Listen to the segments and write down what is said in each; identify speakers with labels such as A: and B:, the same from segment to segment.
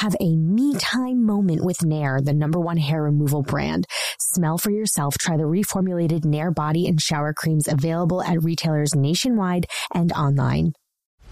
A: Have a me time moment with Nair, the number one hair removal brand. Smell for yourself. Try the reformulated Nair body and shower creams available at retailers nationwide and online.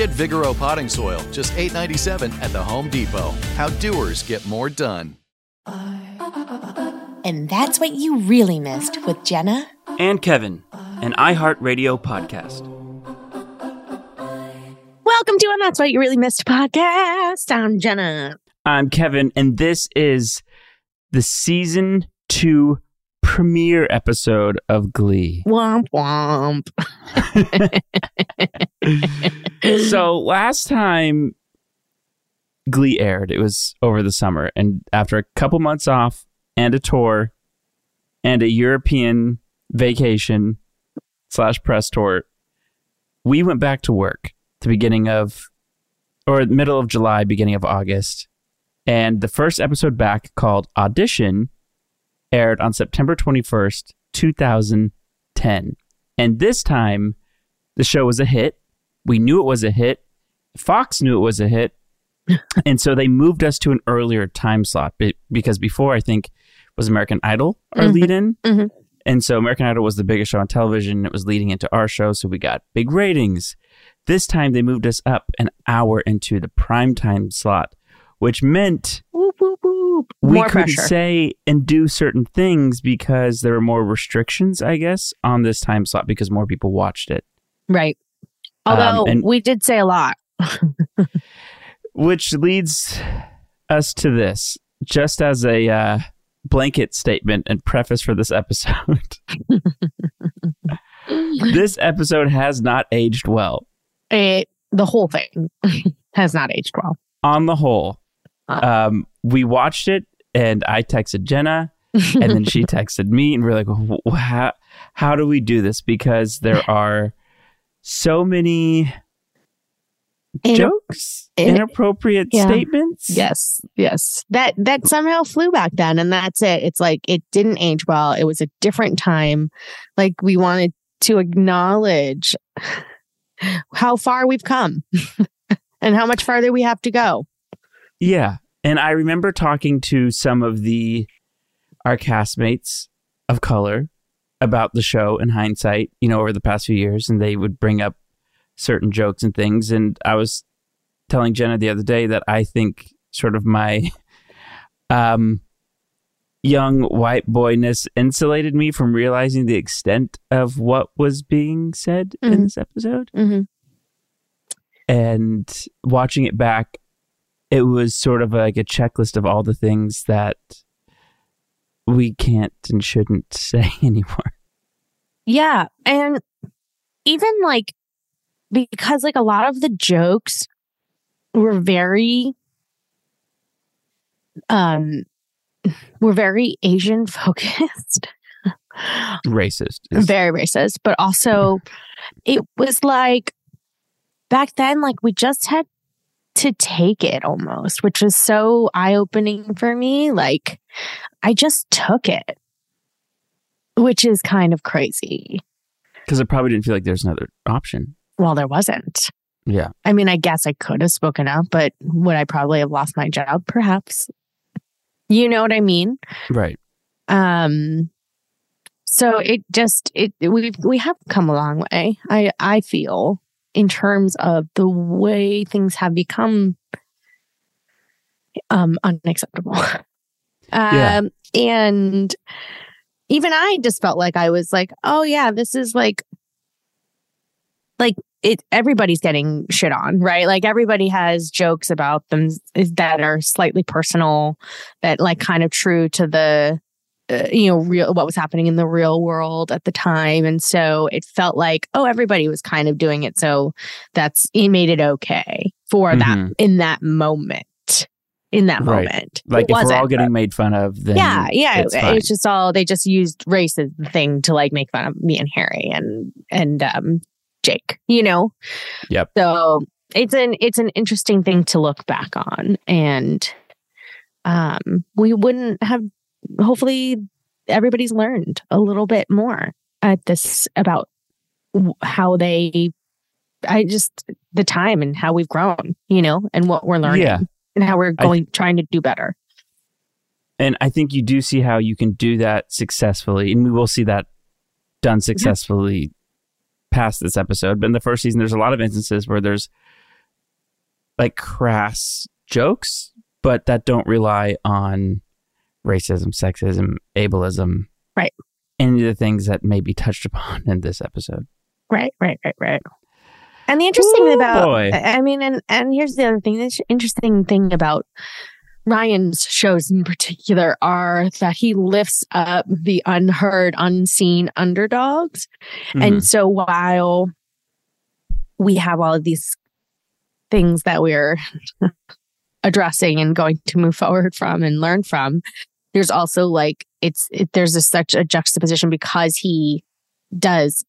B: Get Vigoro potting soil, just $8.97 at the Home Depot. How doers get more done.
A: And that's what you really missed with Jenna
C: and Kevin, an iHeartRadio podcast.
A: Welcome to And That's What You Really Missed podcast. I'm Jenna.
C: I'm Kevin, and this is the season two premiere episode of Glee.
A: Womp womp.
C: so last time Glee aired, it was over the summer, and after a couple months off and a tour and a European vacation slash press tour, we went back to work the beginning of or middle of July, beginning of August. And the first episode back called Audition aired on September 21st, 2010. And this time, the show was a hit. We knew it was a hit. Fox knew it was a hit. and so they moved us to an earlier time slot because before, I think, was American Idol our mm-hmm. lead in. Mm-hmm. And so American Idol was the biggest show on television. It was leading into our show. So we got big ratings. This time they moved us up an hour into the prime time slot, which meant whoop, whoop, whoop. we more couldn't pressure. say and do certain things because there were more restrictions, I guess, on this time slot because more people watched it.
A: Right. Although um, and, we did say a lot.
C: which leads us to this, just as a uh, blanket statement and preface for this episode. this episode has not aged well.
A: It, the whole thing has not aged well.
C: On the whole. um, we watched it and I texted Jenna and then she texted me and we are like, how, how do we do this? Because there are so many jokes, in- inappropriate yeah. statements.
A: Yes, yes. That that somehow flew back then, and that's it. It's like it didn't age well. It was a different time. Like we wanted to acknowledge how far we've come and how much farther we have to go.
C: Yeah, and I remember talking to some of the our castmates of color about the show in hindsight, you know, over the past few years, and they would bring up certain jokes and things. And I was telling Jenna the other day that I think sort of my um young white boyness insulated me from realizing the extent of what was being said in
A: Mhm.
C: this episode.
A: Mhm.
C: And watching it back, it was sort of like a checklist of all the things that we can't and shouldn't say anymore.
A: Yeah. And even like, because like a lot of the jokes were very, um, were very Asian focused.
C: Racist. is-
A: very racist, but also it was like back then, like we just had to take it almost, which was so eye opening for me. Like I just took it, which is kind of crazy.
C: Because I probably didn't feel like there's another option.
A: Well, there wasn't.
C: Yeah.
A: I mean, I guess I could have spoken up, but would I probably have lost my job? Perhaps. You know what I mean?
C: Right.
A: Um so it just it we we have come a long way. I I feel in terms of the way things have become um unacceptable.
C: Yeah.
A: Um and even I just felt like I was like, oh yeah, this is like like it everybody's getting shit on, right? Like everybody has jokes about them that are slightly personal that like kind of true to the uh, you know real what was happening in the real world at the time and so it felt like oh everybody was kind of doing it so that's it made it okay for that
C: Mhm.
A: in that moment in that
C: Right.
A: moment
C: Like
A: It
C: if we're all getting made fun of, then
A: yeah, yeah.
C: it's
A: just all they just used race as the thing to like make fun of me and Harry and and um Jake, you know?
C: Yep.
A: So it's an it's an interesting thing to look back on. And um we wouldn't have hopefully everybody's learned a little bit more at this about how they I just the time and how we've grown, you know, and what we're learning
C: Yeah.
A: and how we're
C: I-
A: going trying to do better.
C: And I think you do see how you can do that successfully, and we will see that done successfully past this episode. But in the first season, there's a lot of instances where there's like crass jokes, but that don't rely on racism, sexism, ableism,
A: Right.
C: Any of the things that may be touched upon in this episode.
A: Right, right, right, right. And the interesting
C: Ooh,
A: about,
C: boy.
A: I mean, and and here's the other thing. The interesting thing about Ryan's shows in particular are that he lifts up the unheard, unseen underdogs.
C: Mhm.
A: And so while we have all of these things that we're addressing and going to move forward from and learn from, there's also like it's it, there's a, such a juxtaposition because he does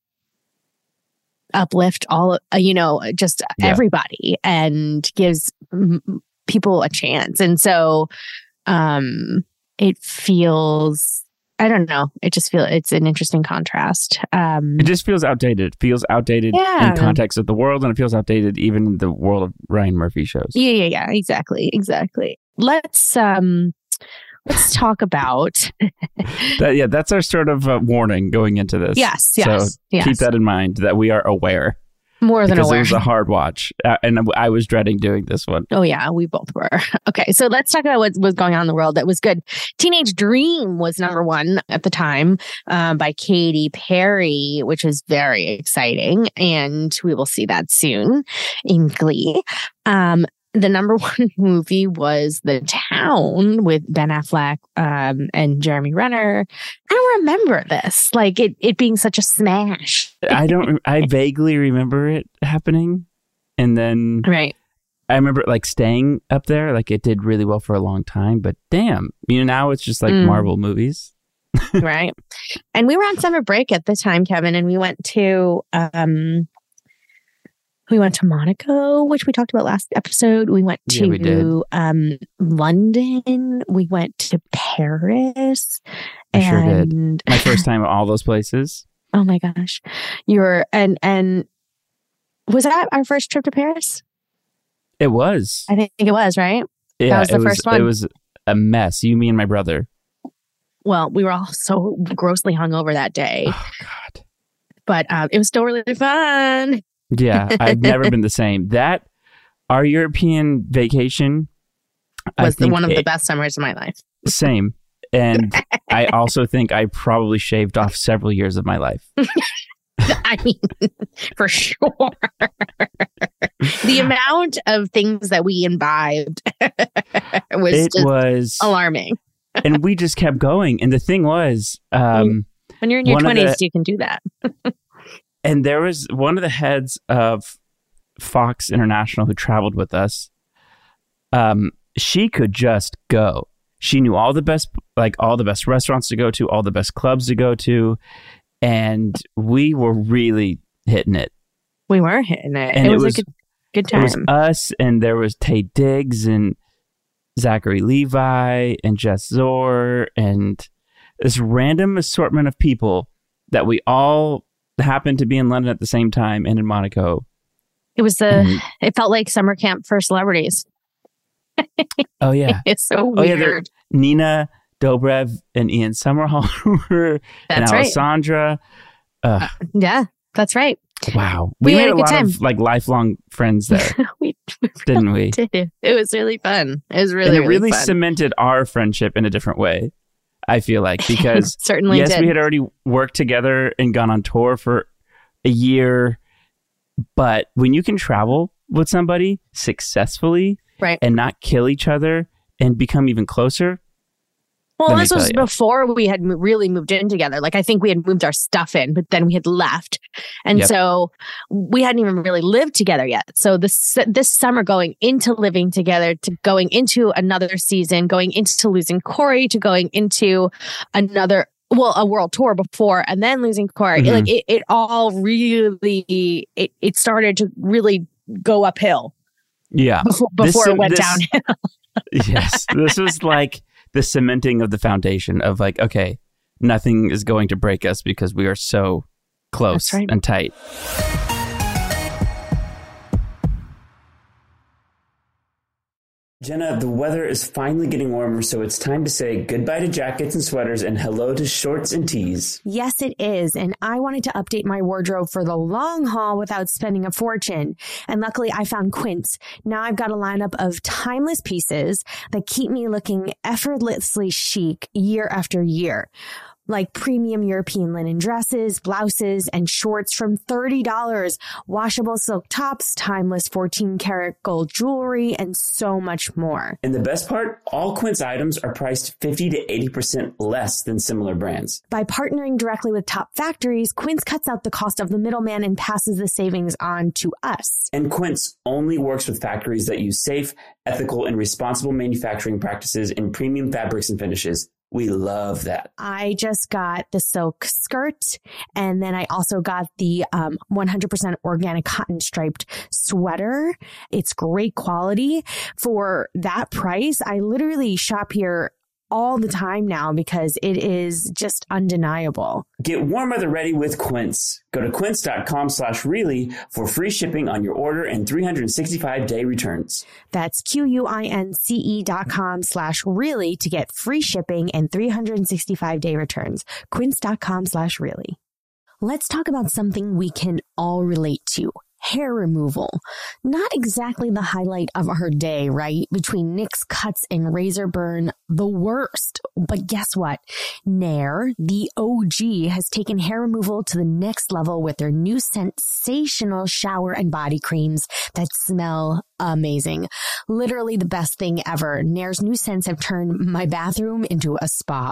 A: uplift all uh, you know just
C: Yeah.
A: everybody and gives people a chance and so um it feels i don't know it just feel it's an interesting contrast um
C: It just feels outdated. It feels outdated
A: Yeah.
C: in context of the world, and it feels outdated even in the world of Ryan Murphy shows.
A: Yeah, yeah, yeah, exactly, exactly. Let's um let's talk about
C: That, yeah, that's our sort of uh, warning going into this.
A: yes, yes,
C: so
A: yes.
C: keep that in mind that we are aware
A: more than
C: because
A: aware.
C: it was a hard watch, uh, and I was dreading doing this one.
A: Oh yeah, we both were. Okay, so let's talk about what was going on in the world that was good. Teenage Dream was number one at the time um, by Katy Perry, which is very exciting, and we will see that soon in Glee. Um, the number one movie was The Town with Ben Affleck um, and Jeremy Renner. I don't remember this, like it it being such a smash.
C: I don't. I vaguely remember it happening, and then
A: Right.
C: I remember like staying up there. Like it did really well for a long time, but damn, you know now it's just like
A: Mm.
C: Marvel movies.
A: right? And we were on summer break at the time, Kevin, and we went to um we went to Monaco, which we talked about last episode. We went
C: Yeah, we
A: to um London. We went to Paris.
C: I sure did. My first time at all those places.
A: oh my gosh. You're and and was that our first trip to Paris?
C: It was.
A: I think it was, right?
C: Yeah,
A: was the
C: it
A: first
C: was.
A: one.
C: It was a mess. You, me, and my brother.
A: Well, we were all so grossly hungover that day,
C: Oh God.
A: but um, it was still really fun.
C: Yeah, I've never been the same. That our European vacation
A: Was the, one of the best summers of my life.
C: Same. And I also think I probably shaved off several years of my life.
A: I mean, for sure. the amount of things that we imbibed was
C: it
A: just
C: was
A: alarming.
C: and we just kept going. And the thing was, um,
A: When you're in your 20s,
C: the-
A: you can do that.
C: And there was one of the heads of Fox International who traveled with us. Um, she could just go. She knew all the best, like all the best restaurants to go to, all the best clubs to go to, and we were really hitting it.
A: We were hitting it.
C: And
A: it,
C: it
A: was,
C: was-
A: a good, good
C: It was
A: time.
C: us, and there was Taye Diggs and Zachary Levi and Jess Szohr and this random assortment of people that we all happened to be in London at the same time and in Monaco.
A: It was a.
C: And-
A: It felt like summer camp for celebrities.
C: oh yeah,
A: It's so
C: Oh, yeah,
A: weird.
C: Nina Dobrev and Ian Somerhalder and
A: right.
C: Alessandra. Uh,
A: Yeah, that's right.
C: wow,
A: We
C: we,
A: had
C: made
A: a
C: a, lot
A: time.
C: of like lifelong friends there,
A: we
C: didn't we?
A: did. It was really fun. It was really,
C: and it
A: really,
C: really cemented our friendship in a different way. I feel like because
A: Certainly
C: yes,
A: did.
C: we had already worked together and gone on tour for a year, but when you can travel with somebody successfully
A: Right.
C: and not kill each other and become even closer,
A: Well, this was
C: you.
A: before we had mo- really moved in together. Like I think we had moved our stuff in, but then we had left, and
C: Yep.
A: so we hadn't even really lived together yet. So this this summer, going into living together, to going into another season, going into losing Corey, to going into another well a world tour before, and then losing Corey.
C: Mhm.
A: Like it, it all really it it started to really go uphill
C: yeah,
A: before
C: This-
A: it went
C: this-
A: downhill.
C: yes, this was like the cementing of the foundation of like, okay, nothing is going to break us because we are so close
A: right.
C: and tight. Jenna, the weather is finally getting warmer, so it's time to say goodbye to jackets and sweaters and hello to shorts and tees.
A: Yes, it is. And I wanted to update my wardrobe for the long haul without spending a fortune. And luckily I found Quince. Now I've got a lineup of timeless pieces that keep me looking effortlessly chic year after year. Like premium European linen dresses, blouses, and shorts from $30, washable silk tops, timeless 14 karat gold jewelry, and so much more.
C: And the best part, all Quince items are priced 50 to 80% less than similar brands.
A: By partnering directly with top factories, Quince cuts out the cost of the middleman and passes the savings on to us.
C: And Quince only works with factories that use safe, ethical, and responsible manufacturing practices in premium fabrics and finishes. We love that.
A: I just got the silk skirt and then I also got the um, 100% organic cotton striped sweater. It's great quality for that price. I literally shop here all the time now because it is just undeniable.
C: Get warm weather ready with Quince. Go to quince.com slash really for free shipping on your order and 365 day returns.
A: That's Q-U-I-N-C-E dot com slash really to get free shipping and 365 day returns. Quince.com slash really. Let's talk about something we can all relate to. Hair removal. Not exactly the highlight of our day, right? Between nicks cuts and razor burn, the worst. But guess what? Nair, the OG, has taken hair removal to the next level with their new sensational shower and body creams that smell amazing. Literally the best thing ever. Nair's new scents have turned my bathroom into a spa.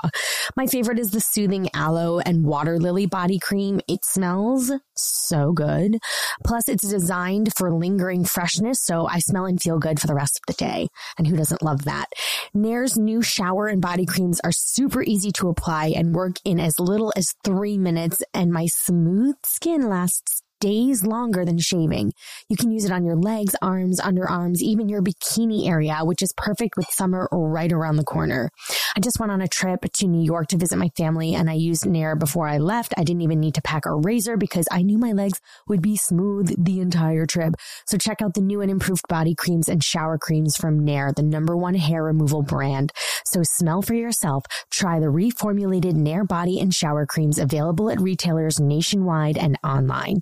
A: My favorite is the soothing aloe and water lily body cream. It smells so good. Plus, it's designed for lingering freshness, so I smell and feel good for the rest of the day. And who doesn't love that? Nair's new shower and body creams are super easy to apply and work in as little as three minutes, and my smooth skin lasts days longer than shaving. You can use it on your legs, arms, underarms, even your bikini area, which is perfect with summer right around the corner. I just went on a trip to New York to visit my family and I used Nair before I left. I didn't even need to pack a razor because I knew my legs would be smooth the entire trip. So check out the new and improved body creams and shower creams from Nair, the number one hair removal brand. So smell for yourself. Try the reformulated Nair body and shower creams available at retailers nationwide and online.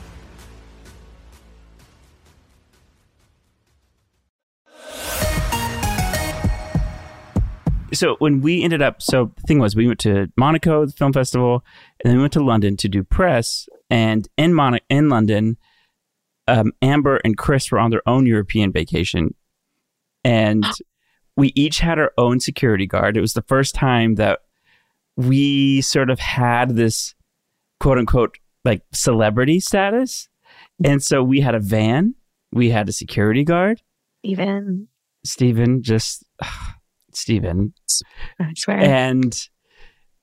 C: So when we ended up, so the thing was, we went to Monaco, the film festival, and then we went to London to do press. And in Mon- in London, um, Amber and Chris were on their own European vacation, and we each had our own security guard. It was the first time that we sort of had this quote unquote like celebrity status, and so we had a van, we had a security guard.
A: Even
C: Stephen just. Stephen.
A: I swear.
C: And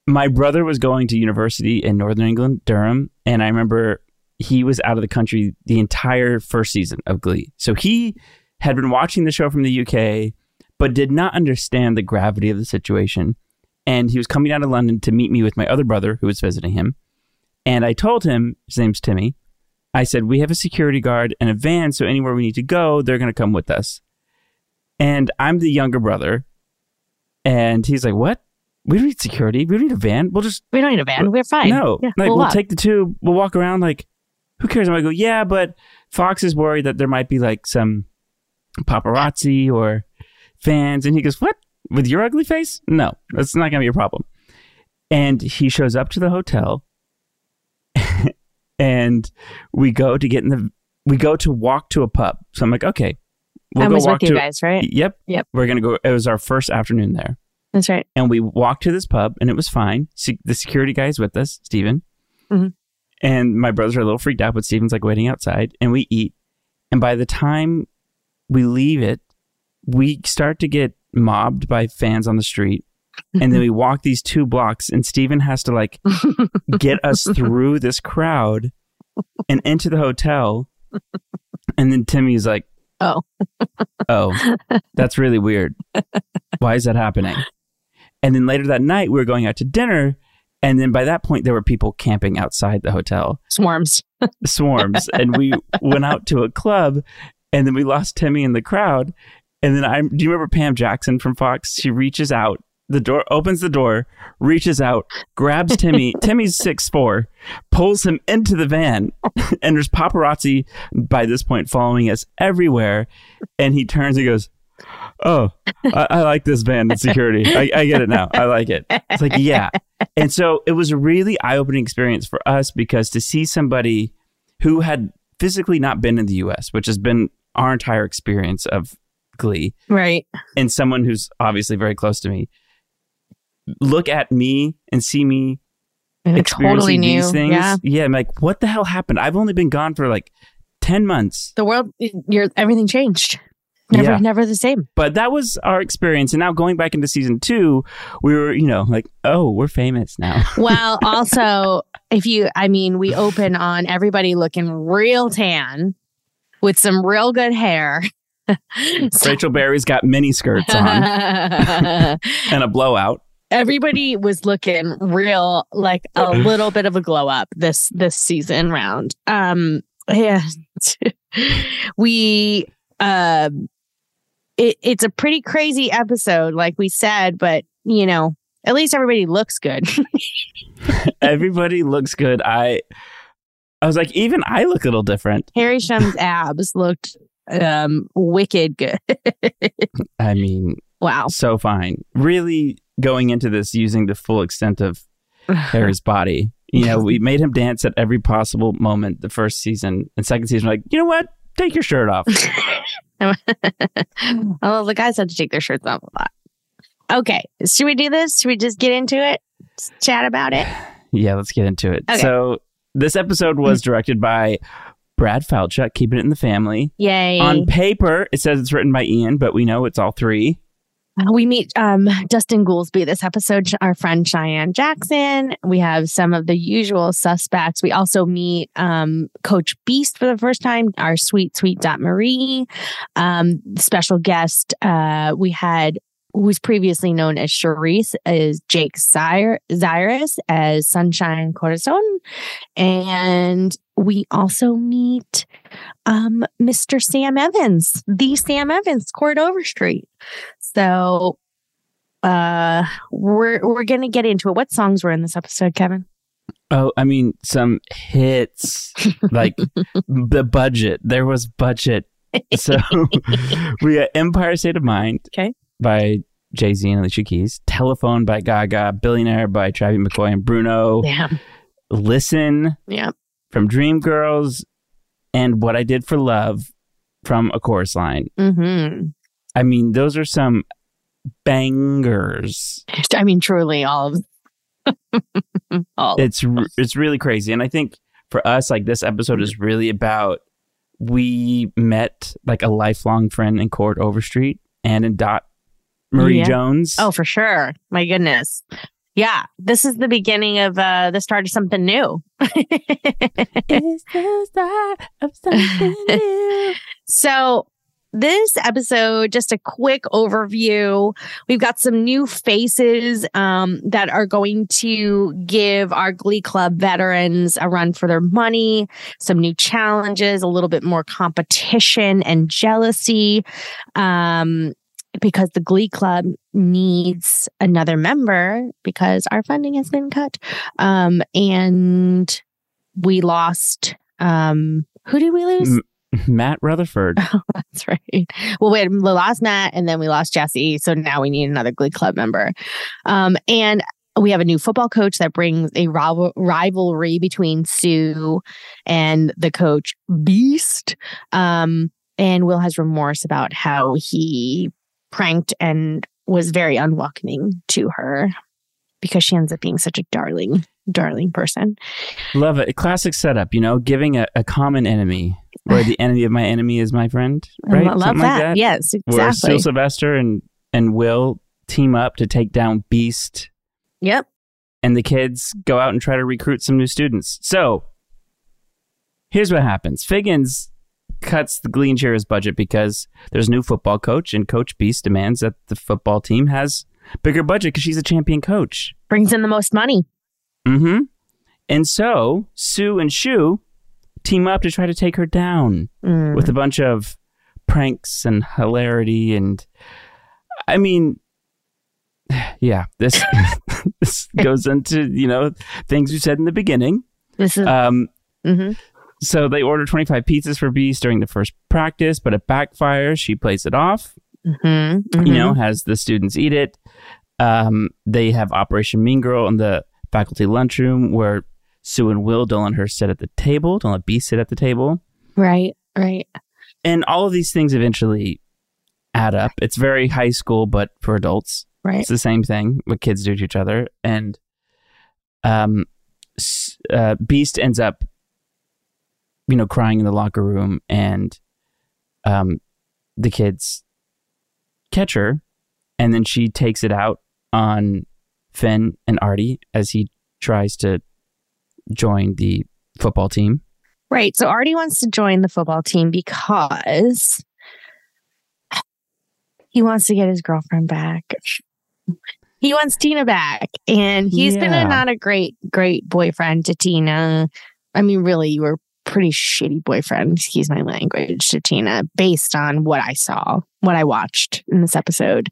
C: my brother was going to university in Northern England, Durham, and I remember he was out of the country the entire first season of Glee. So he had been watching the show from the UK, but did not understand the gravity of the situation. And he was coming down to London to meet me with my other brother who was visiting him. And I told him, his name's Timmy. I said, We have a security guard and a van, so anywhere we need to go, they're going to come with us. And I'm the younger brother. And he's like, What? We don't need security. We don't need a van. We'll just
A: we don't need a van. We're fine.
C: no,
A: Yeah,
C: like we'll,
A: walk.
C: take the tube. We'll walk around. Like, who cares? And I go, yeah, but Fox is worried that there might be like some paparazzi or fans. And he goes, what? With your ugly face? No, that's not gonna be a problem. And he shows up to the hotel, and we go to get in the. We go to walk to a pub. So I'm like, okay, we'll
A: I was with you
C: to.
A: guys, right?
C: Yep.
A: Yep.
C: We're gonna go. It was our first afternoon there
A: That's right.
C: and we walked to this pub and it was fine. Se- the security guy's with us, Steven.
A: Mhm.
C: And my brothers are a little freaked out, but Steven's like waiting outside and we eat. And by the time we leave it, we start to get mobbed by fans on the street. And then we walk these two blocks and Steven has to like get us through this crowd and into the hotel. And then Timmy's like,
A: Oh.
C: oh, that's really weird. Why is that happening? And then later that night, we were going out to dinner. And then by that point, there were people camping outside the hotel,
A: Swarms.
C: swarms. and we went out to a club. And then we lost Timmy in the crowd. And then I do you remember Pam Jackson from Fox? She reaches out, the door opens the door, reaches out, grabs Timmy. Timmy's six four, pulls him into the van, and there's paparazzi by this point following us everywhere. And he turns and goes, "Oh, I, I like this van and security. I, I get it now. I like it." It's like, yeah. And so it was a really eye opening experience for us because to see somebody who had physically not been in the U.S., which has been our entire experience of Glee,
A: Right.
C: and someone who's obviously very close to me look at me and see me
A: And
C: experiencing
A: totally new.
C: these things.
A: Yeah.
C: I'm like, what the hell happened? I've only been gone for like 10 months.
A: The world, you're, everything changed. Never,
C: Yeah.
A: never the same.
C: But that was our experience. And now going back into season two, we were, you know, like, oh, we're famous now.
A: Well, also, if you, I mean, we open on everybody looking real tan with some real good hair.
C: Rachel Berry's got mini skirts on and a blowout.
A: Everybody was looking real like a little bit of a glow up this this season round um yeah we um it, it's a pretty crazy episode like we said but you know at least everybody looks good
C: Everybody looks good. I I was like, even I look a little different.
A: harry shum's abs looked um wicked good
C: I mean,
A: wow
C: so fine. Really going into this using the full extent of Harry's body. You know, we made him dance at every possible moment the first season and second season. Like, you know what? Take your shirt off.
A: oh, the guys had to take their shirts off a lot. Okay, should we do this? Should we just get into it? Just chat about it.
C: Yeah, let's get into it.
A: Okay.
C: So this episode was mm. directed by Brad Falchuk, keeping it in the family.
A: Yay!
C: On paper, it says it's written by Ian, but we know it's all three.
A: Uh, We meet um, Dustin Goolsby this episode, our friend Cheyenne Jackson. We have some of the usual suspects. We also meet um, Coach Beiste for the first time, our sweet, sweet Dot Marie. Um, special guest, uh, we had who's previously known as Charice, is Jake Zyr- Zyrus as Sunshine Corazon. And we also meet um, Mr. Sam Evans, the Sam Evans, Chord Overstreet. So uh we're we're gonna get into it. What songs were in this episode, Kevin?
C: Oh, I mean, some hits like the budget. There was budget. So we got Empire State of Mind
A: Okay.
C: by Jay Z and Alicia Keys, Telephone by Gaga, Billionaire by Travie McCoy and Bruno. Listen
A: Yeah.
C: from Dreamgirls, and What I Did for Love from A Chorus Line.
A: Mm-hmm.
C: I mean, those are some bangers.
A: I mean, truly all of all
C: It's it's really crazy, and I think for us, like this episode is really about we met like a lifelong friend in Chord Overstreet and in Dot Marie
A: Yeah.
C: Jones.
A: Oh, for sure. My goodness. Yeah. This is the beginning of uh the start of something new.
C: It's the start of something new.
A: So, this episode, just a quick overview. We've got some new faces um, that are going to give our Glee Club veterans a run for their money, some new challenges, a little bit more competition and jealousy. Um, because the Glee Club needs another member because our funding has been cut. Um, and we lost. Um, who did we lose?
C: Matt Rutherford.
A: That's right. Well, wait, we lost Matt and then we lost Jesse. So now we need another Glee Club member. Um, and we have a new football coach that brings a rival- rivalry between Sue and the coach Beiste. Um, and Will has remorse about how he pranked and was very unwelcoming to her because she ends up being such a darling, darling person.
C: Love it. A classic setup, you know, giving a, a common enemy where the enemy of my enemy is my friend. Right?
A: I love
C: Something
A: that.
C: like that.
A: Yes,
C: Where
A: exactly.
C: Sue Sylvester and, and Will team up to take down Beiste
A: yep.
C: and the kids go out and try to recruit some new students. So here's what happens Figgins cuts the Glee and Cheers budget because there's a new football coach, and Coach Beiste demands that the football team has bigger budget because she's a champion coach.
A: Brings in the most money.
C: Mm-hmm. And so Sue and Schue team up to try to take her down
A: Mm.
C: with a bunch of pranks and hilarity and I mean yeah, this this goes into, you know, things you said in the beginning.
A: This is
C: Um
A: mhm.
C: so they order 25 pizzas for Beiste during the first practice, but it backfires. She plays it off,
A: Mhm.
C: you know, has the students eat it. Um, they have Operation Mean Girl in the faculty lunchroom where Sue and Will don't let her sit at the table, don't let Beiste sit at the table.
A: right, right.
C: And all of these things eventually add up. It's very high school, but for adults.
A: Right.
C: It's the same thing what kids do to each other. And um, uh, Beiste ends up, you know, crying in the locker room, and um, the kids catch her, and then she takes it out on Finn and Artie as he tries to join the football team.
A: Right. So Artie wants to join the football team because he wants to get his girlfriend back. He wants Tina back. And he's been a not a great, great boyfriend to Tina. I mean, really, you were a pretty shitty boyfriend, excuse my language, to Tina, based on what I saw, what I watched in this episode.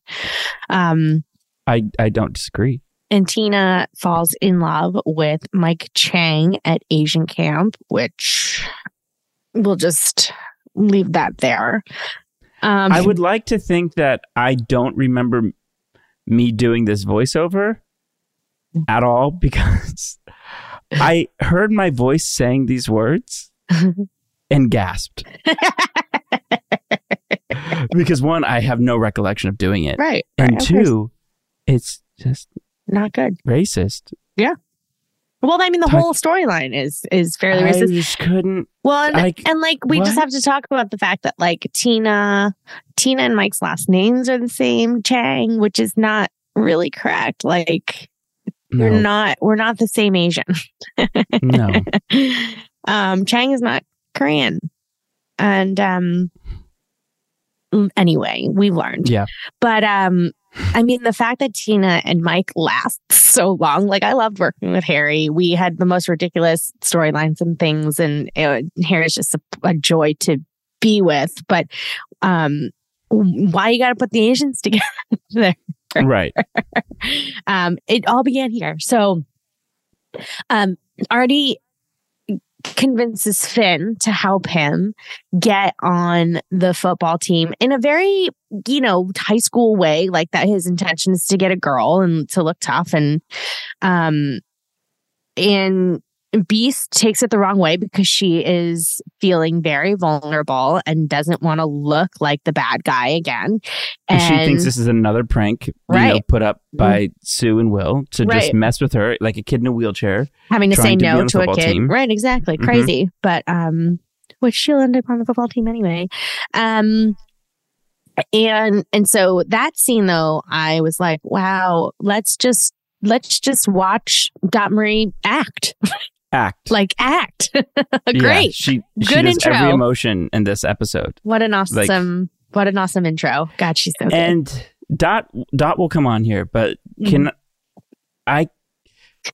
A: Um,
C: I I don't disagree.
A: And Tina falls in love with Mike Chang at Asian Camp, which we'll just leave that there. Um,
C: I would like to think that I don't remember me doing this voiceover at all because I heard my voice saying these words and gasped. because one, I have no recollection of doing it,
A: Right.
C: and
A: right,
C: two, it's just
A: not good.
C: racist. Yeah.
A: Well, I mean, the
C: Talk-
A: whole storyline is is fairly
C: I
A: racist.
C: just couldn't.
A: Well, and,
C: I-
A: and like we just have to talk about the fact that like Tina, Tina and Mike's last names are the same, Chang, which is not really correct. Like we're not we're not the same Asian.
C: no.
A: um, Chang is not Korean, and um, anyway, we learned.
C: Yeah.
A: But um, I mean, the fact that Tina and Mike last so long, like I loved working with Harry. We had the most ridiculous storylines and things, and it, Harry's just a, a joy to be with. But um, why you got to put the Asians together?
C: right.
A: um, it all began here. So, um, Artie convinces Finn to help him get on the football team in a very, you know, high school way, like that his intention is to get a girl and to look tough and um and Beiste takes it the wrong way because she is feeling very vulnerable and doesn't want to look like the bad guy again.
C: And she thinks this is another prank, you know, put up by Sue and Will to
A: Right.
C: just mess with her like a kid in a wheelchair.
A: having to say
C: to
A: no to a kid.
C: team.
A: Right, exactly.
C: Mhm.
A: Crazy. But um which she'll end up on the football team anyway. Um and and so that scene though, I was like, wow, let's just let's just watch Dot Marie act.
C: Act.
A: like act.
C: Yeah,
A: Great.
C: she she
A: Good intro.
C: every emotion in this episode.
A: What an awesome what an awesome intro. God, she's so good.
C: And Dot Dot will come on here, but
A: Mm-hmm.
C: can I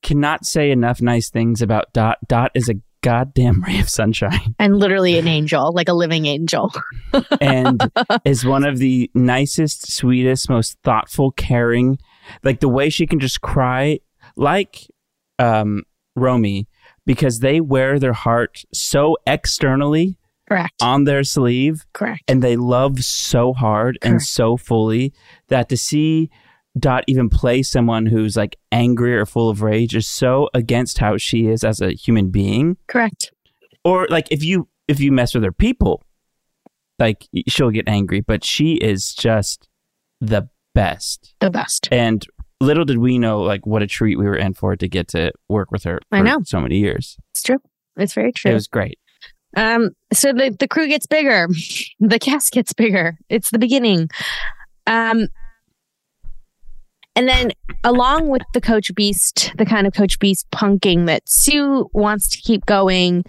C: cannot say enough nice things about Dot. Dot is a goddamn ray of sunshine
A: and literally an angel, like a living angel.
C: and is one of the nicest, sweetest, most thoughtful, caring. Like the way she can just cry like um Romy because they wear their heart so externally
A: Correct.
C: on their sleeve
A: Correct.
C: and they love so hard and so fully that to see Dot even play someone who's like angry or full of rage is so against how she is as a human being.
A: Correct.
C: Or like if you if you mess with her people, like she'll get angry, but she is just the best.
A: The best.
C: And little did we know like what a treat we were in for to get to work with her
A: I know.
C: so many years.
A: It's true. It's very true.
C: It was great.
A: Um, so the, the crew gets bigger, the cast gets bigger. It's the beginning. Um, and then along with the Coach Beiste, the kind of Coach Beiste punking that Sue wants to keep going,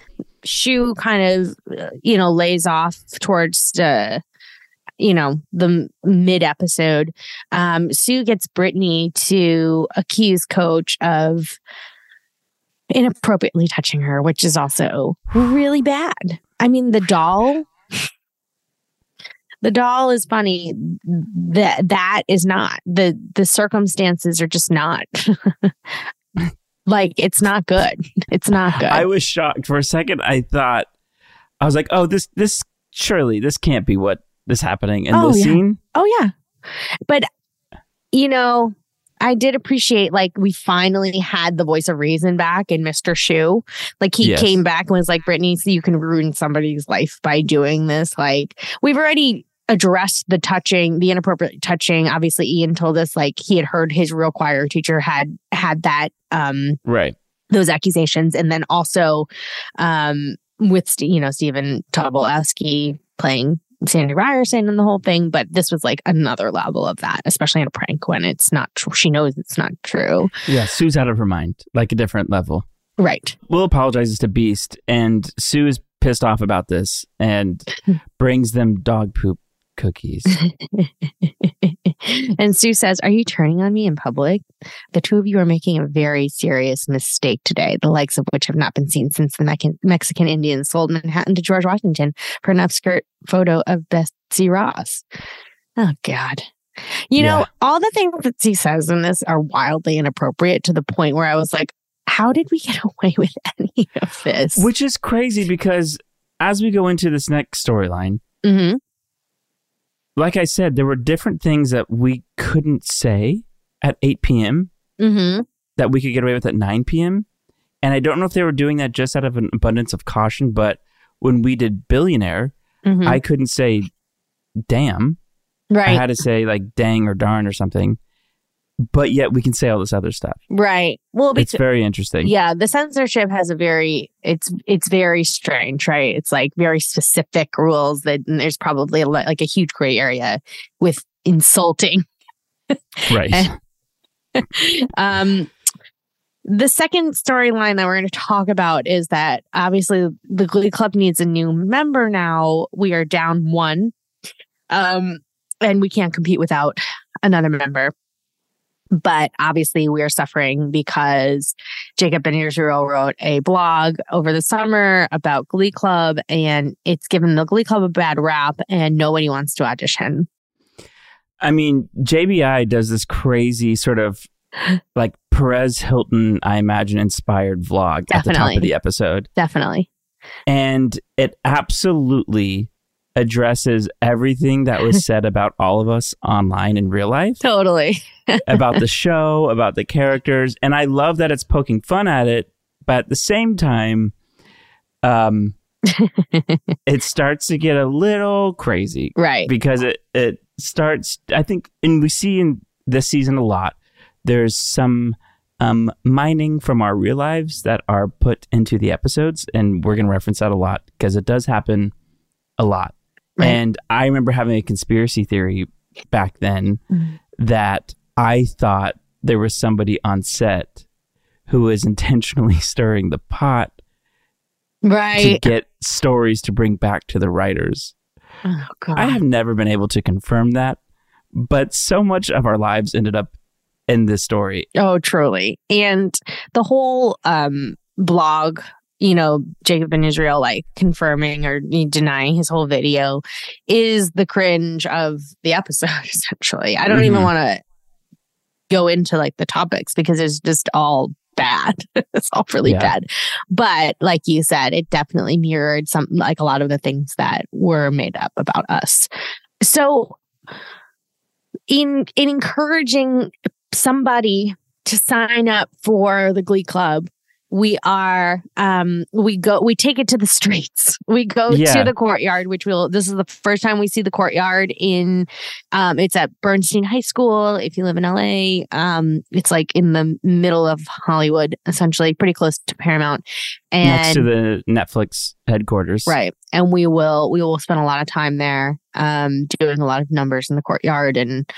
A: Schue kind of, uh, you know, lays off towards the, you know, the mid episode. Um, Sue gets Brittany to accuse Coach of inappropriately touching her, which is also really bad. I mean, the doll, the doll is funny. That that is not the the circumstances are just not. like it's not good. It's not good.
C: I was shocked for a second. I thought I was like, "Oh, this this surely this can't be what is happening in
A: Oh,
C: this
A: yeah.
C: scene."
A: Oh yeah. But you know, I did appreciate like we finally had the voice of reason back in Mr. Schue. Like he
C: Yes.
A: came back and was like, Brittany, so you can ruin somebody's life by doing this. Like we've already addressed the touching, the inappropriate touching. Obviously, Ian told us like he had heard his real choir teacher had had that um
C: Right.
A: those accusations. And then also um with you know, Stephen Tobolowsky playing Sandy Ryerson and the whole thing, but this was like another level of that, especially in a prank when it's not true. She knows it's not true.
C: Yeah, Sue's out of her mind, like a different level.
A: Right.
C: Will apologizes to Beiste, and Sue is pissed off about this and brings them dog poop cookies.
A: and Sue says, Are you turning on me in public? The two of you are making a very serious mistake today, the likes of which have not been seen since the Mex- Mexican Indians sold Manhattan to George Washington for an upskirt photo of Betsy Ross. Oh, God. You know, all the things that she says in this are wildly inappropriate to the point where I was like, How did we get away with any of this?
C: Which is crazy because as we go into this next storyline,
A: hmm
C: like I said, there were different things that we couldn't say at 8 p.m.
A: hmm
C: that we could get away with at 9 p.m. And I don't know if they were doing that just out of an abundance of caution, but when we did Billionaire,
A: hmm
C: I couldn't say damn
A: Right.
C: I had to say like dang or darn or something. But yet we can say all this other stuff.
A: right. Well,
C: It's very interesting.
A: yeah, the censorship has a very it's it's very strange, right? It's like very specific rules that there's probably a, li- like a huge gray area with insulting
C: Right.
A: um, the second storyline that we're going to talk about is that obviously the Glee Club needs a new member now. We are down one, um, and we can't compete without another member. But obviously, we are suffering because Jacob Ben Israel wrote a blog over the summer about Glee Club, and it's given the Glee Club a bad rap, and nobody wants to audition.
C: I mean, JBI does this crazy sort of like Perez Hilton, I imagine, inspired vlog at the top of the episode.
A: Definitely.
C: And it absolutely addresses everything that was said about all of us online in real life,
A: Totally.
C: about the show, about the characters. And I love that it's poking fun at it, but at the same time, um, it starts to get a little crazy
A: Right.
C: because it it starts i think and we see in this season a lot there's some um mining from our real lives that are put into the episodes and we're going to reference that a lot because it does happen a lot
A: Right.
C: and i remember having a conspiracy theory back then
A: Mhm.
C: that i thought there was somebody on set who was intentionally stirring the pot
A: right to
C: get stories to bring back to the writers
A: Oh, God.
C: I have never been able to confirm that, but so much of our lives ended up in this story.
A: Oh, truly. And the whole um blog, you know, Jacob Ben Israel like confirming or denying his whole video is the cringe of the episode, essentially. I don't even
C: Mhm.
A: want to go into like the topics because it's just all bad. it's all really
C: Yeah.
A: bad. But like you said, it definitely mirrored some like a lot of the things that were made up about us. So in in encouraging somebody to sign up for the glee club we are um we go we take it to the streets we go
C: Yeah.
A: to the courtyard which will this is the first time we see the courtyard in um it's at bernstein high school if you live in la um it's like in the middle of hollywood essentially pretty close to paramount and
C: next to the Netflix headquarters.
A: Right. And we will we will spend a lot of time there um doing a lot of numbers in the courtyard and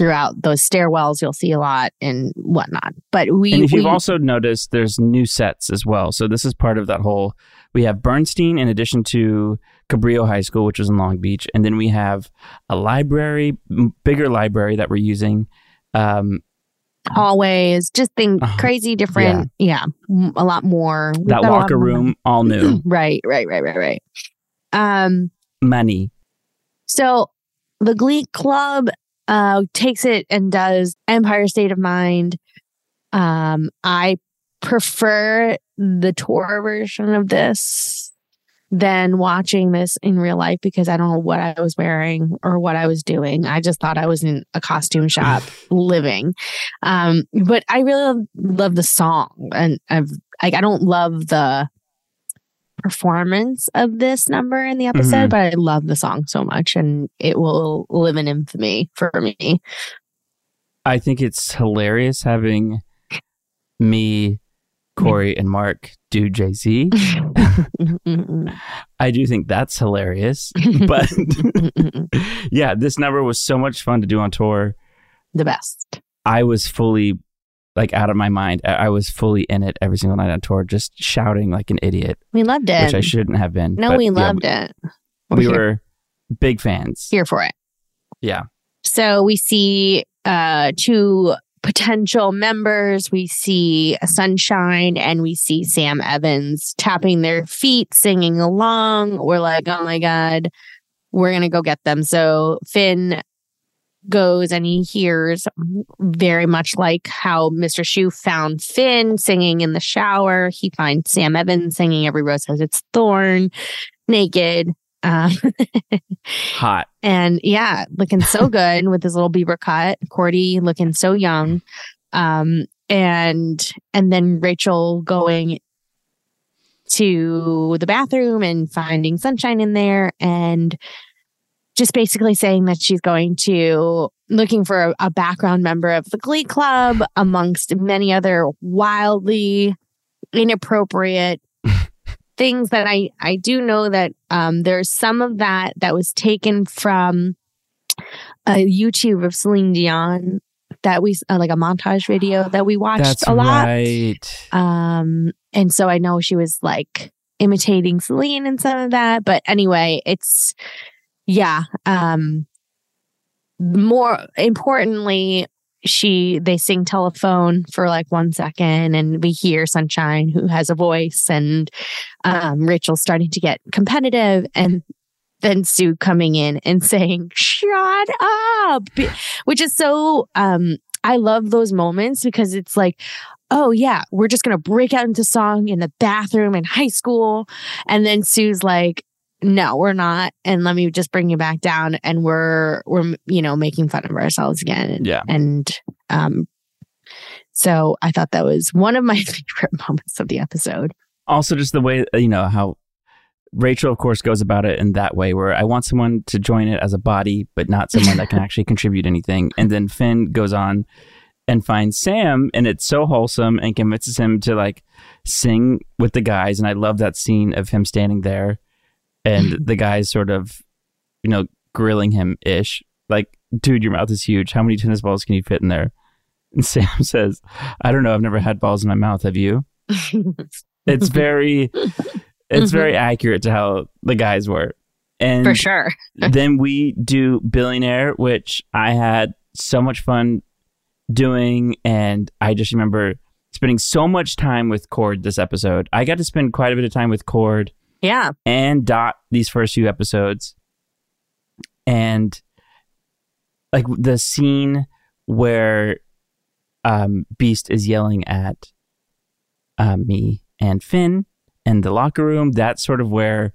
A: throughout those stairwells you'll see a lot and whatnot. But we,
C: And if
A: we
C: you've also noticed, there's new sets as well. So this is part of that whole. We have Bernstein in addition to Cabrillo High School, which is in Long Beach, and then we have a library, bigger library that we're using. Um,
A: hallways, just think
C: Uh-huh.
A: crazy different. Yeah. a lot more. We've
C: that
A: got a lot
C: locker room, all new.
A: right, right, right, right, right. Um
C: Money.
A: So the Glee Club uh, takes it and does Empire State of Mind. Um, I prefer the tour version of this than watching this in real life because I don't know what I was wearing or what I was doing. I just thought I was in a costume shop living. Um, but I really love the song and I've like I don't love the performance of this number in the episode,
C: Mhm.
A: but I love the song so much and it will live in infamy for me.
C: I think it's hilarious having me, Cory, and Mark do Jay Z. I do think that's hilarious. But yeah, this number was so much fun to do on tour.
A: the best.
C: I was fully like out of my mind. I I was fully in it every single night on tour, just shouting like an idiot,
A: We loved it.
C: which I shouldn't have been.
A: no,
C: But,
A: we
C: yeah,
A: loved it. We're
C: we
A: here,
C: were big fans.
A: here for it.
C: Yeah.
A: So we see uh two potential members. We see Sunshine and we see Sam Evans tapping their feet, singing along. We're like, oh my God, we're going to go get them. So Finn goes and he hears very much like how Mr. Schue found Finn singing in the shower. He finds Sam Evans singing Every Rose Has Its Thorn, naked. Um,
C: Hot.
A: and yeah, looking so good with his little beaver cut. Chordy looking so young. Um, and and then Rachel going to the bathroom and finding sunshine in there and just basically saying that she's going to looking for a, background member of the Glee Club amongst many other wildly inappropriate things that I I do know that um, there's some of that that was taken from a YouTube of Celine Dion that we uh, like a montage video that we watched
C: That's
A: a lot.
C: right.
A: Um, and so I know she was like imitating Celine and some of that. But anyway, it's yeah. Um, more importantly, she they sing telephone for like one second and we hear sunshine who has a voice and um rachel's starting to get competitive and then sue coming in and saying shut up which is so um i love those moments because it's like oh yeah we're just gonna break out into song in the bathroom in high school and then sue's like no, we're not. And let me just bring you back down. And we're, we're, you know, making fun of ourselves again.
C: Yeah.
A: And, um, so I thought that was one of my favorite moments of the episode.
C: Also, just the way, you know, how Rachel, of course, goes about it in that way where I want someone to join it as a body, but not someone that can actually contribute anything. And then Finn goes on and finds Sam, and it's so wholesome and convinces him to like sing with the guys. And I love that scene of him standing there and the guy's sort of, you know, grilling him ish. Like, dude, your mouth is huge. How many tennis balls can you fit in there? And Sam says, I don't know. I've never had balls in my mouth. Have you? it's very, it's mm-hmm. very accurate to how the guys were. And
A: For sure.
C: then we do Billionaire, which I had so much fun doing. And I just remember spending so much time with Chord this episode. I got to spend quite a bit of time with Chord
A: Yeah.
C: and Dot these first few episodes. And like the scene where um, Beiste is yelling at uh, me and Finn in the locker room, that's sort of where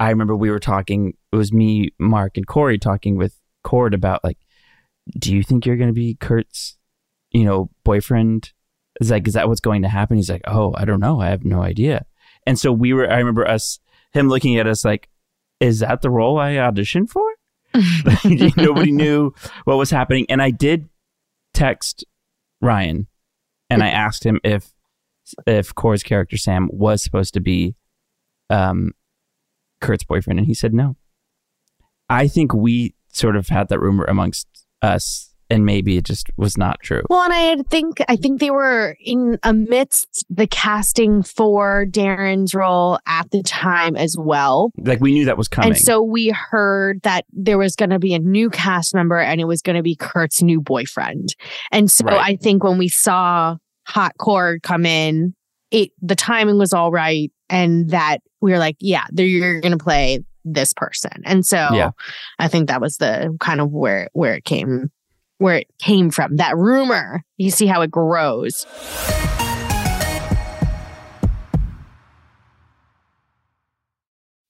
C: I remember we were talking. It was me, Mark, and Cory talking with Chord about like, do you think you're going to be Kurt's, you know, boyfriend? Is like, is that what's going to happen? He's like, oh, I don't know. I have no idea. And so we were, I remember us, him looking at us like, is that the role I auditioned for? Nobody knew what was happening. And I did text Ryan and I asked him if, if Chord's character Sam was supposed to be um, Kurt's boyfriend. And he said no. I think we sort of had that rumor amongst us and maybe it just was not true.
A: Well, and I think I think they were in amidst the casting for Darren's role at the time as well.
C: Like we knew that was coming.
A: And so we heard that there was going to be a new cast member and it was going to be Kurt's new boyfriend. And so
C: Right.
A: I think when we saw Hot Chord come in, it the timing was all right and that we were like, yeah, you're going to play this person. And so
C: Yeah.
A: I think that was the kind of where where it came where it came from. That rumor. You see how it grows.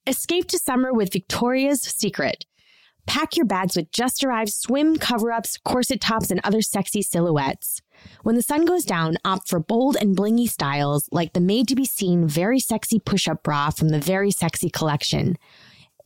D: Escape to summer with Victoria's Secret. Pack your bags with just arrived swim cover ups, corset tops, and other sexy silhouettes. When the sun goes down, opt for bold and blingy styles like the made to be seen very sexy push up bra from the Very Sexy collection.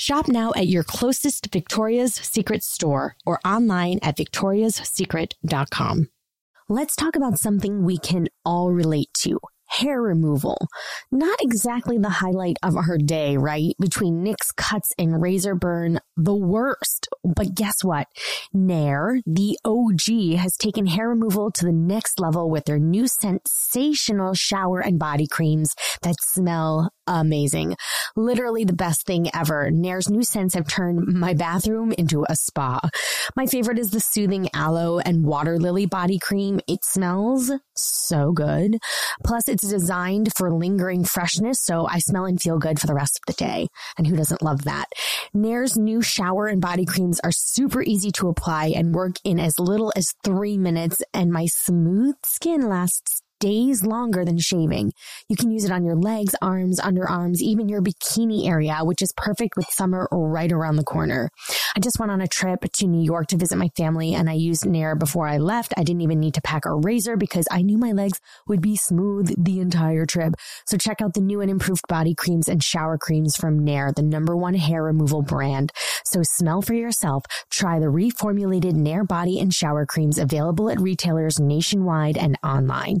D: Shop now at your closest Victoria's Secret store or online at victoriassecret.com. Let's talk about something we can all relate to. Hair removal. Not exactly the highlight of our day, right? Between nicks cuts and razor burn, the worst. But guess what? Nair, the OG, has taken hair removal to the next level with their new sensational shower and body creams that smell amazing. Literally the best thing ever. Nair's new scents have turned my bathroom into a spa. My favorite is the soothing aloe and water lily body cream. It smells so good. Plus, it's designed for lingering freshness, so I smell and feel good for the rest of the day. And who doesn't love that? Nair's new shower and body creams are super easy to apply and work in as little as three minutes, and my smooth skin lasts days longer than shaving. You can use it on your legs, arms, underarms, even your bikini area, which is perfect with summer right around the corner. I just went on a trip to New York to visit my family and I used Nair before I left. I didn't even need to pack a razor because I knew my legs would be smooth the entire trip. So check out the new and improved body creams and shower creams from Nair, the number one hair removal brand. So smell for yourself. Try the reformulated Nair body and shower creams available at retailers nationwide and online.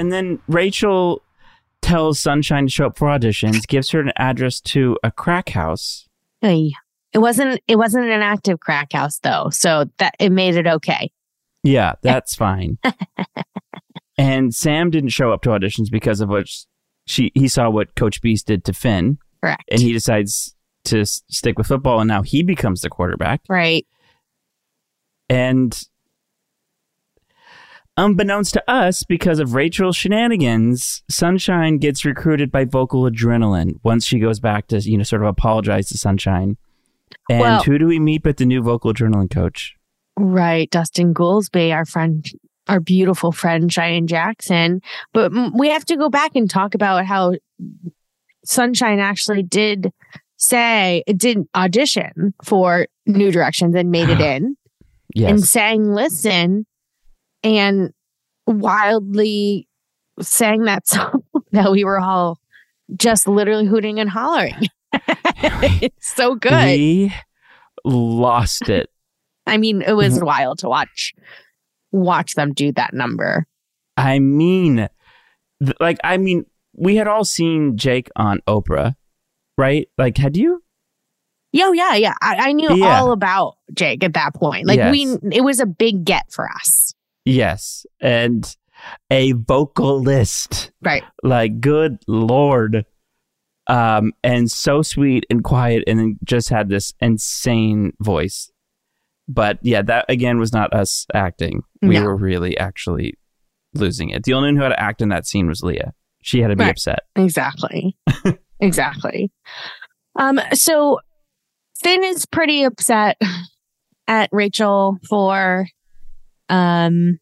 C: And then Rachel tells Sunshine to show up for auditions, gives her an address to a crack house.
A: Hey, it wasn't it wasn't an active crack house though, so that it made it okay.
C: Yeah, that's fine. and Sam didn't show up to auditions because of what she he saw what Coach Beiste did to Finn.
A: Correct.
C: And he decides to s- stick with football and now he becomes the quarterback.
A: right.
C: And unbeknownst to us, because of Rachel's shenanigans, Sunshine gets recruited by Vocal Adrenaline once she goes back to, you know, sort of apologize to Sunshine. And
A: Well-
C: who do we meet but the new Vocal Adrenaline coach?
A: Right. Dustin Goolsby, our friend, our beautiful friend, Cheyenne Jackson. But we have to go back and talk about how Sunshine actually did say, it did audition for New Directions and made it in
C: Yes.
A: and sang Listen and wildly sang that song that we were all just literally hooting and hollering. it's so good.
C: We lost it.
A: I mean, it was mm-hmm. wild to watch watch them do that number.
C: I mean, like, I mean, we had all seen Jake on Oprah, right? Like, had you?
A: Yo, oh, yeah, yeah. I, I knew
C: Yeah.
A: all about Jake at that point. Like
C: Yes.
A: we, it was a big get for us.
C: Yes. And a vocalist.
A: Right.
C: Like, good Lord. Um, and so sweet and quiet, and then just had this insane voice. But yeah, that again was not us acting. We
A: No.
C: were really actually losing it. The only one who had to act in that scene was Lea. She had to be
A: Right.
C: upset.
A: Exactly. exactly. Um, so Finn is pretty upset at Rachel for um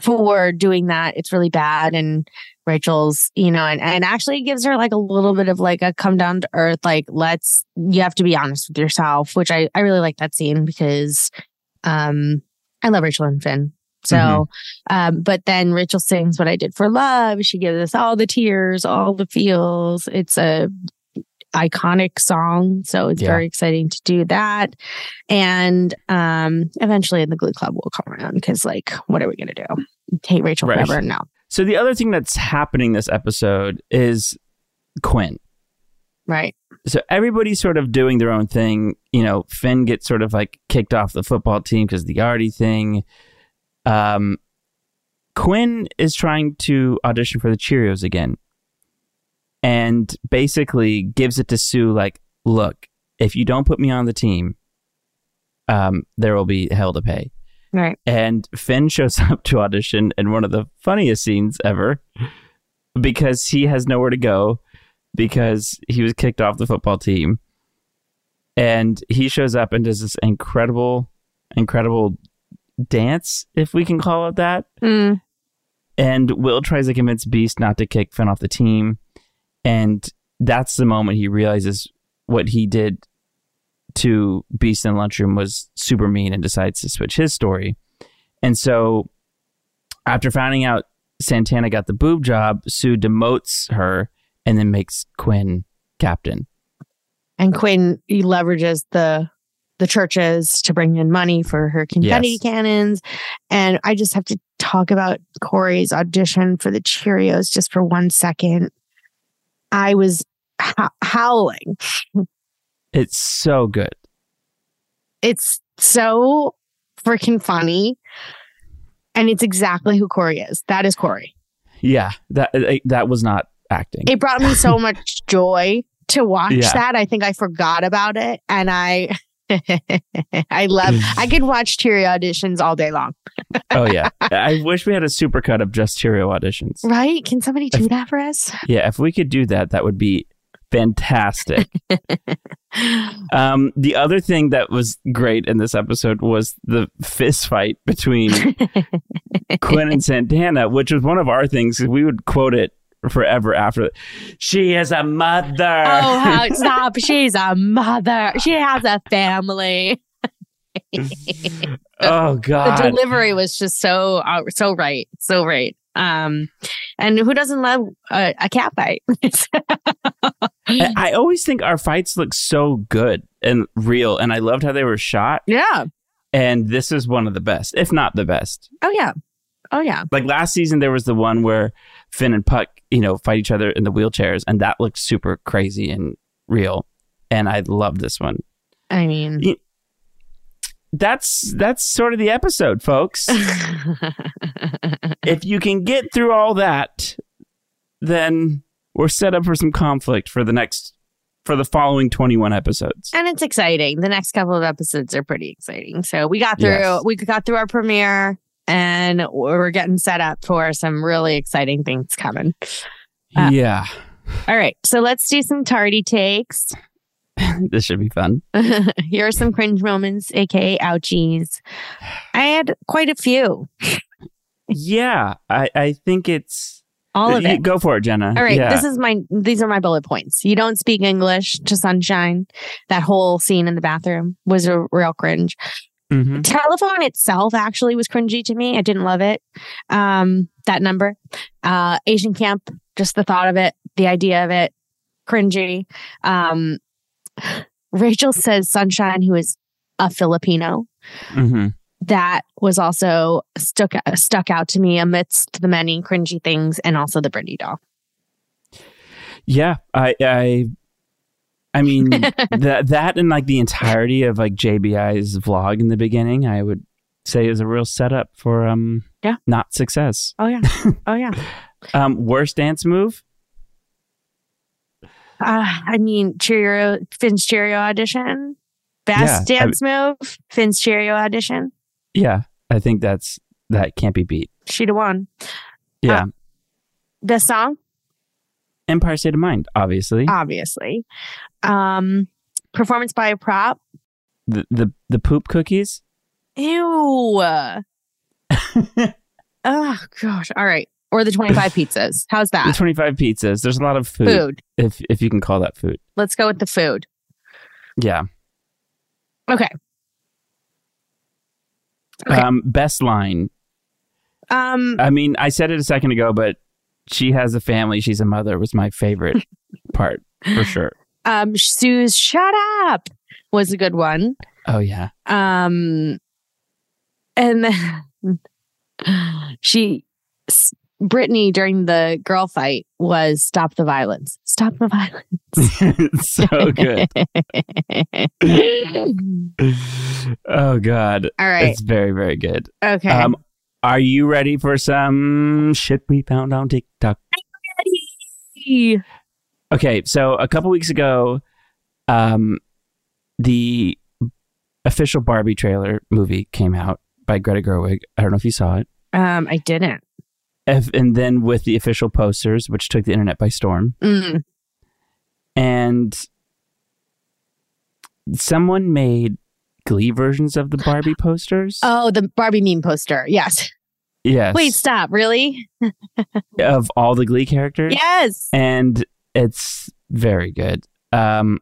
A: for doing that. It's really bad. And Rachel's, you know, and, and actually gives her like a little bit of like a come down to earth, like, let's you have to be honest with yourself, which I, I really like that scene because um I love Rachel and Finn. So
C: Mhm.
A: um, but then Rachel sings What I Did for Love. She gives us all the tears, all the feels. It's a iconic song. So it's
C: Yeah.
A: very exciting to do that. And um eventually in the Glee Club will come around because like, what are we gonna do? Hate Rachel
C: Right.
A: forever? No.
C: So the other thing that's happening this episode is Quinn.
A: Right.
C: so everybody's sort of doing their own thing. You know, Finn gets sort of like kicked off the football team because the Artie thing. Um, Quinn is trying to audition for the Cheerios again, and basically gives it to Sue like, "Look, if you don't put me on the team, um, there will be hell to pay."
A: Right.
C: And Finn shows up to audition, and one of the funniest scenes ever because he has nowhere to go because he was kicked off the football team. And he shows up and does this incredible, incredible dance, if we can call it that.
A: Mm.
C: And Will tries to convince Beiste not to kick Finn off the team. And that's the moment he realizes what he did to Beiste in the lunchroom was super mean and decides to switch his story. And so after finding out Santana got the boob job, Sue demotes her and then makes Quinn captain.
A: And Quinn he leverages the the churches to bring in money for her confetti
C: Yes.
A: cannons. And I just have to talk about Cory's audition for the Cheerios just for one second. I was ho- howling.
C: It's so good.
A: It's so freaking funny. And it's exactly who Cory is. That is Cory.
C: Yeah, that uh, that was not acting.
A: It brought me so much joy to watch
C: Yeah.
A: that. I think I forgot about it. And I I love I could watch Cheerio auditions all day long.
C: oh yeah, I wish we had a supercut of just Cheerio auditions.
A: Right? Can somebody do that for us?
C: Yeah, if we could do that, that would be fantastic. um, the other thing that was great in this episode was the fist fight between Quinn and Santana, which was one of our things. We would quote it forever after. She is a mother.
A: Oh, how stop. She's a mother. She has a family.
C: oh god.
A: The delivery was just so uh, so right. So right. Um and who doesn't love a, a cat fight?
C: I I always think our fights look so good and real, and I loved how they were shot.
A: yeah.
C: And this is one of the best, if not the best.
A: Oh yeah. Oh yeah.
C: Like last season, there was the one where Finn and Puck, you know, fight each other in the wheelchairs, and that looked super crazy and real. And I love this one.
A: I mean
C: That's that's sort of the episode, folks. if you can get through all that, then we're set up for some conflict for the next for the following 21 episodes.
A: and it's exciting. The next couple of episodes are pretty exciting. So we got through
C: Yes.
A: we got through our premiere and we're getting set up for some really exciting things coming. Uh,
C: yeah.
A: All right. So let's do some tardy takes.
C: This should be fun.
A: Here are some cringe moments, aka ouchies. I had quite a few.
C: Yeah, I, I think it's
A: All of it.
C: Go for it, Jenna.
A: All right,
C: Yeah.
A: this is my these are my bullet points. You don't speak English to Sunshine. That whole scene in the bathroom was a real cringe.
C: Mhm.
A: Telephone itself actually was cringy to me. I didn't love it. Um, that number, uh, Asian camp, just the thought of it, the idea of it, cringy. Um, Rachel says Sunshine, who is a Filipino.
C: Mhm.
A: That was also stuck stuck out to me amidst the many cringy things, and also the Britney doll.
C: Yeah, I I I mean that that and like the entirety of like JBI's vlog in the beginning, I would say is a real setup for um
A: Yeah.
C: not success.
A: Oh yeah, oh yeah.
C: Um worst dance move?
A: Uh, I mean, Cheerio, Finn's Cheerio audition. Best
C: Yeah, I-
A: dance move, Finn's Cheerio audition.
C: Yeah, I think that's that can't be beat.
A: She'd have won.
C: Yeah.
A: Best song,
C: Empire State of Mind, obviously.
A: obviously. Um, performance by a prop.
C: the, the the poop cookies?
A: Ew. oh gosh. All right. Or the 25 pizzas. How's
C: The
A: that?
C: 25 pizzas. There's a lot of food,
A: Food.
C: if if you can call that food.
A: Let's go with the food.
C: Yeah.
A: Okay. Okay.
C: Um best line.
A: Um,
C: I mean, I said it a second ago, but she has a family, she's a mother was my favorite part for sure.
A: Um, Sue's shut up was a good one.
C: Oh yeah.
A: Um, and then she, Brittany during the girl fight was stop the violence. Stop the violence.
C: so good. oh god.
A: All right.
C: It's very very good.
A: Okay.
C: Um are you ready for some shit we found on TikTok? Okay, so a couple weeks ago, um, the official Barbie trailer movie came out by Greta Gerwig. I don't know if you saw it.
A: um, I didn't.
C: if, and then with the official posters, which took the internet by storm,
A: Mm.
C: and someone made Glee versions of the Barbie posters.
A: Oh, the Barbie meme poster. Yes.
C: yes.
A: Wait, stop. Really?
C: of all the Glee characters.
A: Yes.
C: and it's very good. Um,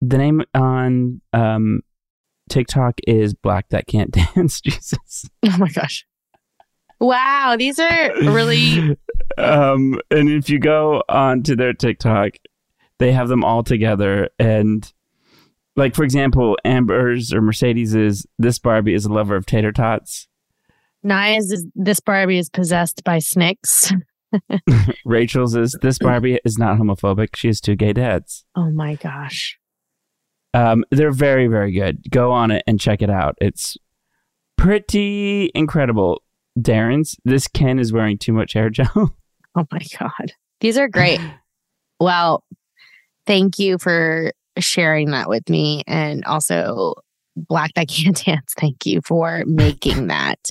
C: the name on um TikTok is Black That Can't Dance. Jesus.
A: Oh my gosh. Wow, these are really
C: um, and if you go onto their TikTok, they have them all together. And like, for example, Amber's or Mercedes's "This Barbie is a lover of tater tots."
A: nice. Is this Barbie is possessed by snakes?
C: Rachel's is "This Barbie is not homophobic. She has two gay dads."
A: Oh my gosh.
C: Um, they're very, very good. Go on it and check it out. It's pretty incredible. Darren's, this Ken is wearing too much hair gel.
A: Oh my god. These are great. well, thank you for sharing that with me and also Black That Can't Dance. Thank you for making that.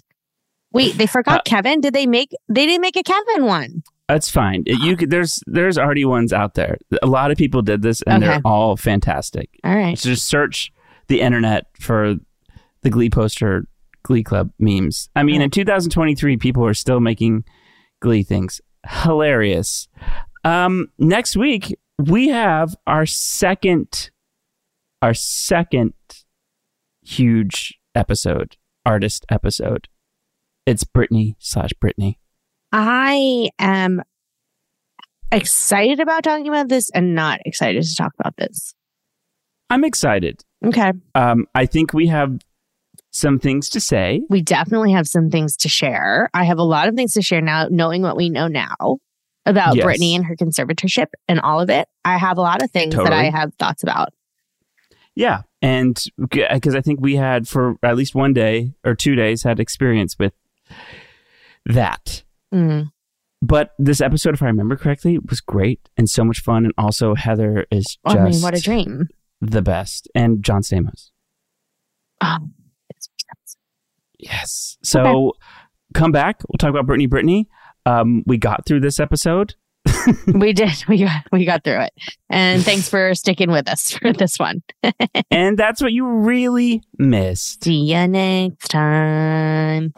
A: Wait, they forgot
C: Uh,
A: Kevin. Did they make they didn't make a Kevin one?
C: That's fine. It- You could, there's there's already ones out there. A lot of people did this, and
A: Okay.
C: they're all fantastic.
A: All right.
C: So just search the internet for the Glee poster, Glee Club memes. I mean, in 2023, people are still making Glee things. Hilarious. Um, next week we have our second, our second huge episode, artist episode. It's Britney slash Brittany.
A: I am excited about talking about this and not excited to talk about this.
C: I'm excited.
A: Okay.
C: Um, I think we have some things to say.
A: We definitely have some things to share. I have a lot of things to share now, knowing what we know now about
C: Yes.
A: Britney and her conservatorship and all of it. I have a lot of things that I have thoughts about.
C: Yeah, and because I think we had for at least one day or two days had experience with that.
A: Mm.
C: But this episode, if I remember correctly, was great and so much fun. And also, Heather is just
A: I mean, what a dream.
C: the best, and John Stamos.
A: Oh,
C: Yes. So come back. We'll talk about Brittany. Brittany. Um, we got through this episode.
A: we did. We got, we got through it. And thanks for sticking with us for this one.
C: and that's what you really missed.
A: See you next time.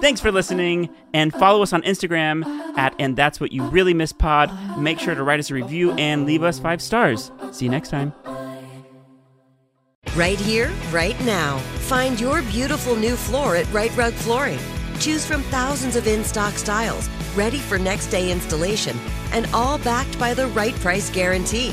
C: Thanks for listening and follow us on Instagram at and that's what you really miss pod. Make sure to write us a review and leave us five stars. See you next time.
E: Right here, right now. Find your beautiful new floor at Rite Rug Flooring. Choose from thousands of in stock styles, ready for next day installation, and all backed by the right price guarantee.